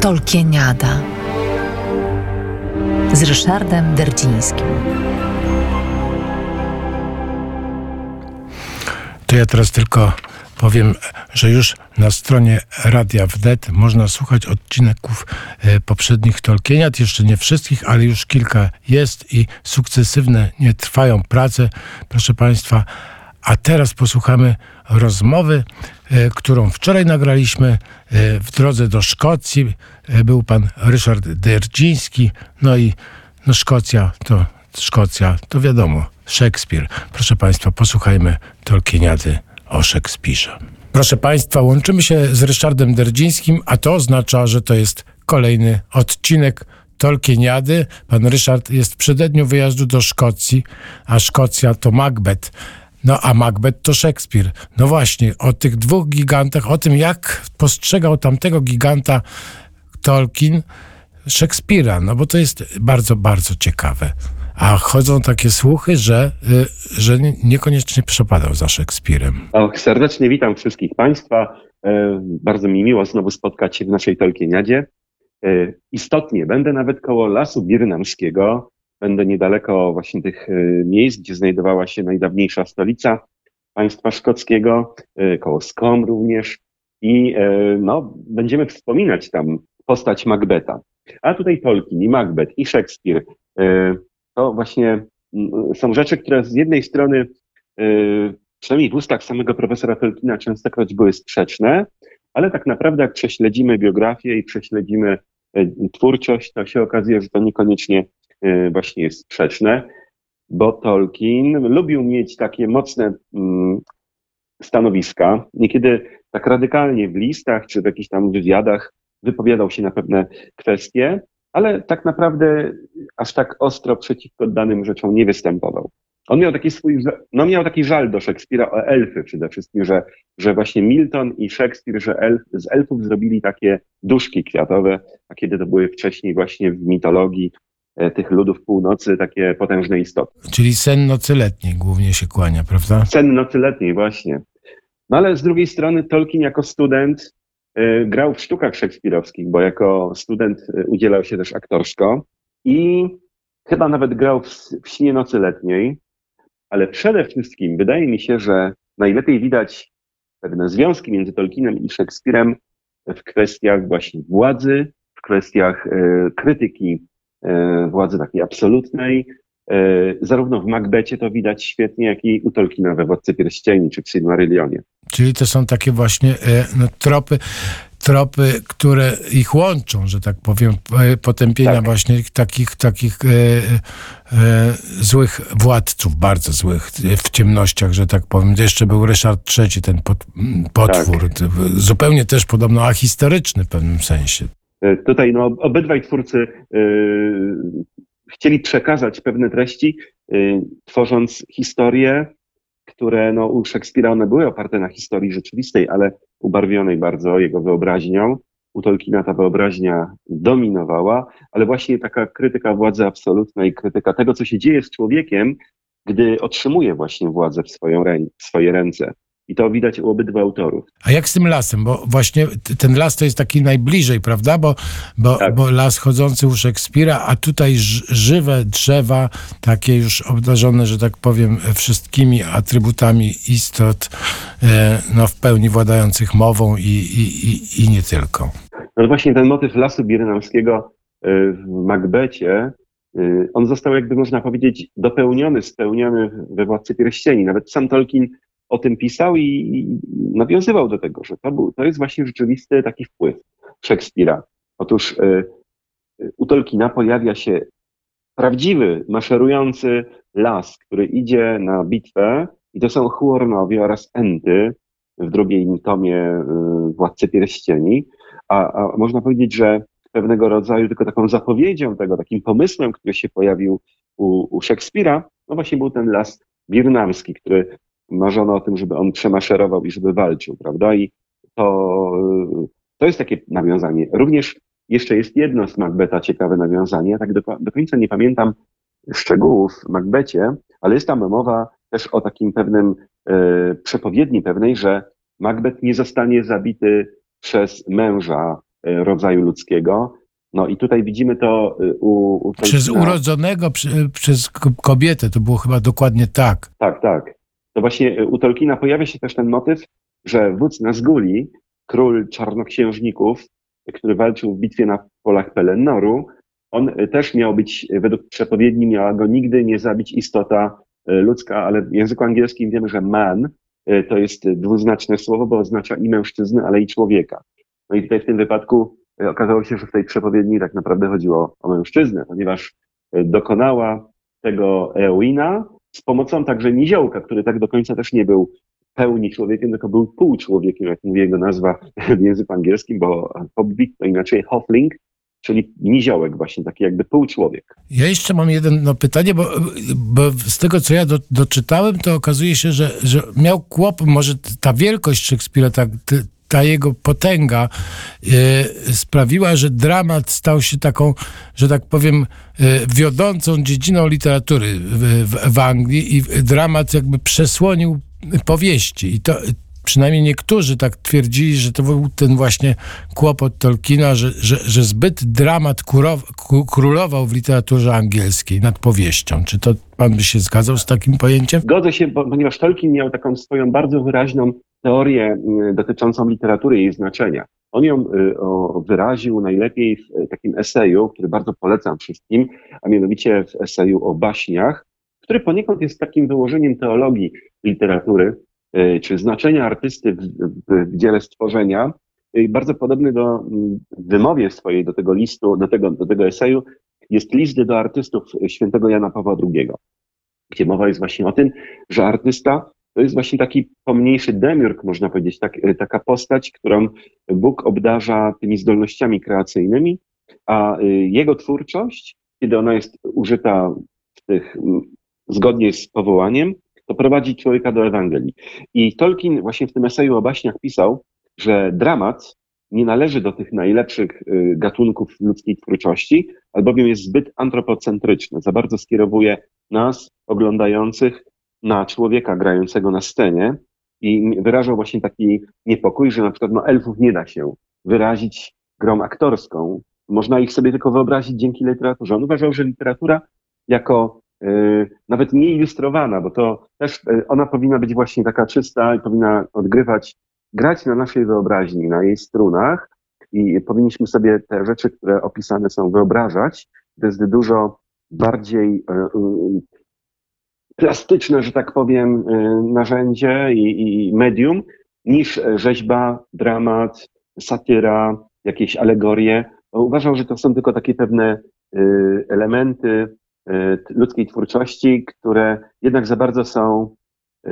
Tolkieniada z Ryszardem Derdzińskim. To ja teraz tylko powiem, że już na stronie Radia Wnet można słuchać odcinków e, poprzednich Tolkieniat, jeszcze nie wszystkich, ale już kilka jest i sukcesywne nie trwają prace, proszę Państwa. A teraz posłuchamy rozmowy, e, którą wczoraj nagraliśmy e, w drodze do Szkocji. Był pan Ryszard Derdziński, no i no Szkocja to Szkocja, to wiadomo, Szekspir. Proszę Państwa, posłuchajmy Tolkieniady o Szekspirze. Proszę Państwa, łączymy się z Ryszardem Derdzińskim, a to oznacza, że to jest kolejny odcinek Tolkieniady. Pan Ryszard jest w przededniu wyjazdu do Szkocji, a Szkocja to Macbeth. No a Macbeth to Szekspir. No właśnie, o tych dwóch gigantach, o tym jak postrzegał tamtego giganta Tolkien, Szekspira, no bo to jest bardzo, bardzo ciekawe. A chodzą takie słuchy, że, y, że niekoniecznie przepadał za Szekspirem. O, serdecznie witam wszystkich Państwa. E, bardzo mi miło znowu spotkać się w naszej Tolkieniadzie. E, istotnie, będę nawet koło Lasu Birnamskiego. Będę niedaleko właśnie tych e, miejsc, gdzie znajdowała się najdawniejsza stolica państwa szkockiego, koło Skom również. I no, będziemy wspominać tam postać Macbeta. A tutaj Tolkien i Macbeth i Szekspir to właśnie mm, są rzeczy, które z jednej strony, y, przynajmniej w ustach samego profesora Tolkiena, częstokroć były sprzeczne, ale tak naprawdę jak prześledzimy biografię i prześledzimy y, twórczość, to się okazuje, że to niekoniecznie y, właśnie jest sprzeczne, bo Tolkien lubił mieć takie mocne mm, stanowiska, niekiedy tak radykalnie w listach czy w jakichś tam wywiadach wypowiadał się na pewne kwestie, ale tak naprawdę aż tak ostro przeciwko danym rzeczom nie występował. On miał taki swój, no miał taki żal do Szekspira o elfy przede wszystkim, że, że właśnie Milton i Szekspir, że elf, z elfów zrobili takie duszki kwiatowe, a kiedy to były wcześniej właśnie w mitologii tych ludów północy takie potężne istoty. Czyli sen nocy letniej głównie się kłania, prawda? Sen nocy letniej, właśnie. No ale z drugiej strony Tolkien jako student Y, grał w sztukach szekspirowskich, bo jako student y, udzielał się też aktorsko i chyba nawet grał w, w śnie nocy letniej, ale przede wszystkim wydaje mi się, że najlepiej widać pewne związki między Tolkienem i Szekspirem w kwestiach właśnie władzy, w kwestiach y, krytyki władzy takiej absolutnej. Zarówno w Macbecie to widać świetnie, jak i u Tolkiena we Władcy Pierścieni czy w Silmarillionie. Czyli to są takie właśnie e, no, tropy, tropy, które ich łączą, że tak powiem, e, potępienia tak. właśnie takich, takich e, e, złych władców, bardzo złych w ciemnościach, że tak powiem. Jeszcze był Ryszard III, ten pot, potwór, tak. zupełnie też podobno ahistoryczny w pewnym sensie. E, tutaj no, obydwaj twórcy chcieli przekazać pewne treści, tworząc historię, które no, u Szekspira one były oparte na historii rzeczywistej, ale ubarwionej bardzo jego wyobraźnią. U Tolkiena ta wyobraźnia dominowała, ale właśnie taka krytyka władzy absolutnej, krytyka tego, co się dzieje z człowiekiem, gdy otrzymuje właśnie władzę w, swoją, w swoje ręce. I to widać u obydwu autorów. A jak z tym lasem? Bo właśnie ten las to jest taki najbliżej, prawda? Bo, bo, tak. bo las chodzący u Szekspira, a tutaj żywe drzewa, takie już obdarzone, że tak powiem, wszystkimi atrybutami istot, e, no w pełni władających mową i, i, i, i nie tylko. No właśnie ten motyw lasu birnamskiego e, w Macbecie, e, on został jakby można powiedzieć dopełniony, spełniony we Władcy Pierścieni. Nawet sam Tolkien o tym pisał i nawiązywał do tego, że to, był, to jest właśnie rzeczywisty taki wpływ Szekspira. Otóż y, u Tolkiena pojawia się prawdziwy, maszerujący las, który idzie na bitwę i to są Huornowie oraz Enty w drugim tomie y, Władcy Pierścieni, a, a można powiedzieć, że pewnego rodzaju tylko taką zapowiedzią tego, takim pomysłem, który się pojawił u, u Szekspira, no właśnie był ten las birnamski, który marzono o tym, żeby on przemaszerował i żeby walczył, prawda? I to, to jest takie nawiązanie. Również jeszcze jest jedno z Macbeta ciekawe nawiązanie. Ja tak do, do końca nie pamiętam szczegółów w Macbecie, ale jest tam mowa też o takim pewnym e, przepowiedni pewnej, że Macbeth nie zostanie zabity przez męża e, rodzaju ludzkiego. No i tutaj widzimy to e, u, u Przez urodzonego, przy, przez kobietę, to było chyba dokładnie tak. Tak, tak. To właśnie u Tolkiena pojawia się też ten motyw, że wódz Nazguli, król czarnoksiężników, który walczył w bitwie na polach Pelennoru, on też miał być, według przepowiedni, miała go nigdy nie zabić istota ludzka, ale w języku angielskim wiemy, że man to jest dwuznaczne słowo, bo oznacza i mężczyznę, ale i człowieka. No i tutaj w tym wypadku okazało się, że w tej przepowiedni tak naprawdę chodziło o mężczyznę, ponieważ dokonała tego Eowina z pomocą także niziołka, który tak do końca też nie był pełni człowiekiem, tylko był półczłowiekiem, jak mówi jego nazwa w języku angielskim, bo hobbit to inaczej hofling, czyli niziołek właśnie, taki jakby półczłowiek. Ja jeszcze mam jedno pytanie, bo, bo z tego, co ja do, doczytałem, to okazuje się, że, że miał kłopot, może ta wielkość Szekspira, ta, ta jego potęga e, sprawiła, że dramat stał się taką, że tak powiem, e, wiodącą dziedziną literatury w, w, w Anglii i dramat jakby przesłonił powieści. I to, przynajmniej niektórzy tak twierdzili, że to był ten właśnie kłopot Tolkiena, że, że, że zbyt dramat kurow, królował w literaturze angielskiej nad powieścią. Czy to pan by się zgadzał z takim pojęciem? Zgodzę się, bo, ponieważ Tolkien miał taką swoją bardzo wyraźną teorię mm, dotyczącą literatury i jej znaczenia. On ją y, wyraził najlepiej w y, takim eseju, który bardzo polecam wszystkim, a mianowicie w eseju o baśniach, który poniekąd jest takim wyłożeniem teologii literatury, czy znaczenia artysty w, w dziele stworzenia, bardzo podobny do wymowie swojej do tego listu, do tego, do tego eseju, jest list do artystów świętego Jana Pawła II, gdzie mowa jest właśnie o tym, że artysta to jest właśnie taki pomniejszy demiurg, można powiedzieć, tak, e, taka postać, którą Bóg obdarza tymi zdolnościami kreacyjnymi, a jego twórczość, kiedy ona jest użyta w tych, zgodnie z powołaniem, to prowadzi człowieka do Ewangelii. I Tolkien właśnie w tym eseju o baśniach pisał, że dramat nie należy do tych najlepszych y, gatunków ludzkiej twórczości, albowiem jest zbyt antropocentryczny. Za bardzo skierowuje nas, oglądających, na człowieka grającego na scenie i wyrażał właśnie taki niepokój, że na przykład no, elfów nie da się wyrazić grą aktorską. Można ich sobie tylko wyobrazić dzięki literaturze. On uważał, że literatura jako Y, nawet nie ilustrowana, bo to też y, ona powinna być właśnie taka czysta i powinna odgrywać, grać na naszej wyobraźni, na jej strunach i powinniśmy sobie te rzeczy, które opisane są, wyobrażać. To jest dużo bardziej y, plastyczne, że tak powiem, narzędzie i, i medium niż rzeźba, dramat, satyra, jakieś alegorie. Uważam, że to są tylko takie pewne elementy, Y, ludzkiej twórczości, które jednak za bardzo są y,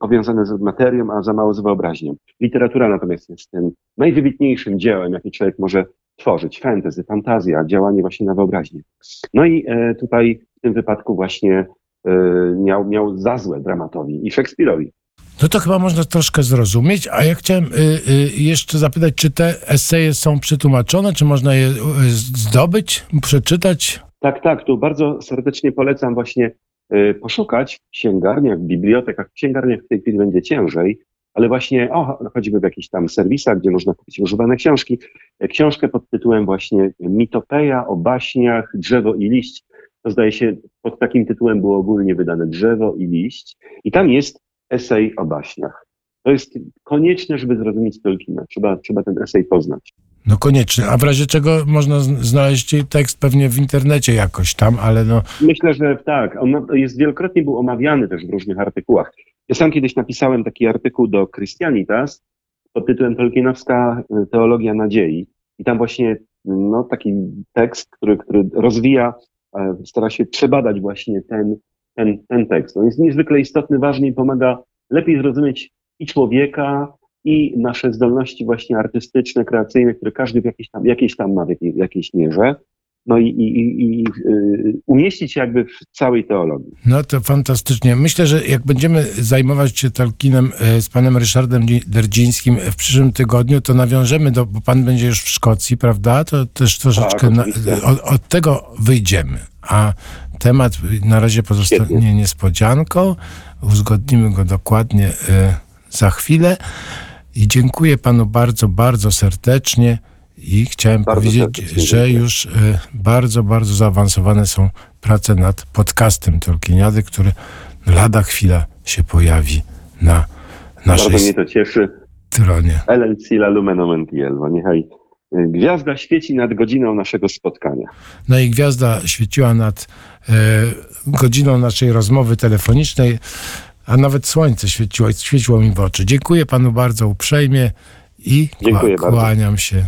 powiązane z materią, a za mało z wyobraźnią. Literatura natomiast jest tym najwybitniejszym dziełem, jakie człowiek może tworzyć. Fantasy, fantazja, działanie właśnie na wyobraźnię. No i e, tutaj w tym wypadku właśnie miał, miał za złe dramatowi i Szekspirowi. No to chyba można troszkę zrozumieć, a ja chciałem y, y, jeszcze zapytać, czy te eseje są przetłumaczone, czy można je y, zdobyć, przeczytać? Tak, tak, tu bardzo serdecznie polecam właśnie y, poszukać w księgarniach, w bibliotekach. W księgarniach w tej chwili będzie ciężej, ale właśnie o, choćby w jakichś tam serwisach, gdzie można kupić używane książki. E, książkę pod tytułem właśnie Mitopeja o baśniach, drzewo i liść. To zdaje się, pod takim tytułem było ogólnie wydane drzewo i liść. I tam jest esej o baśniach. To jest konieczne, żeby zrozumieć Tolkiena. Trzeba, trzeba ten esej poznać. No koniecznie. A w razie czego można znaleźć tekst pewnie w internecie jakoś tam, ale no... Myślę, że tak. On jest wielokrotnie był omawiany też w różnych artykułach. Ja sam kiedyś napisałem taki artykuł do Christianitas pod tytułem Tolkienowska teologia nadziei. I tam właśnie no, taki tekst, który, który rozwija, stara się przebadać właśnie ten, ten, ten tekst. On jest niezwykle istotny, ważny i pomaga lepiej zrozumieć i człowieka, i nasze zdolności właśnie artystyczne, kreacyjne, które każdy w jakiejś tam, jakieś tam ma w jakiejś mierze. No i, i, i y, umieścić jakby w całej teologii. No to fantastycznie. Myślę, że jak będziemy zajmować się Tolkienem e, z panem Ryszardem Derdzińskim w przyszłym tygodniu, to nawiążemy do, bo pan będzie już w Szkocji, prawda? To też troszeczkę tak, na, od, od, tego wyjdziemy. A temat na razie pozostanie niespodzianką. Uzgodnimy go dokładnie. Y za chwilę. I dziękuję panu bardzo, bardzo serdecznie. I chciałem Bardzo powiedzieć, że już e, bardzo, bardzo zaawansowane są prace nad podcastem Tolkieniady, który lada chwila się pojawi na Bardzo naszej mnie to cieszy. stronie. LLC La Mentielvo. Niechaj y, gwiazda świeci nad godziną naszego spotkania. No i gwiazda świeciła nad e, godziną naszej rozmowy telefonicznej, a nawet słońce świeciło, świeciło mi w oczy. Dziękuję panu bardzo uprzejmie i Dziękuję kła- bardzo. kłaniam się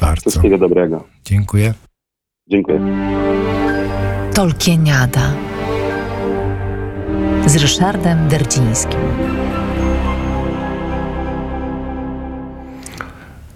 bardzo. Wszystkiego dobrego. Dziękuję. Dziękuję. Tolkieniada z Ryszardem Derdzińskim.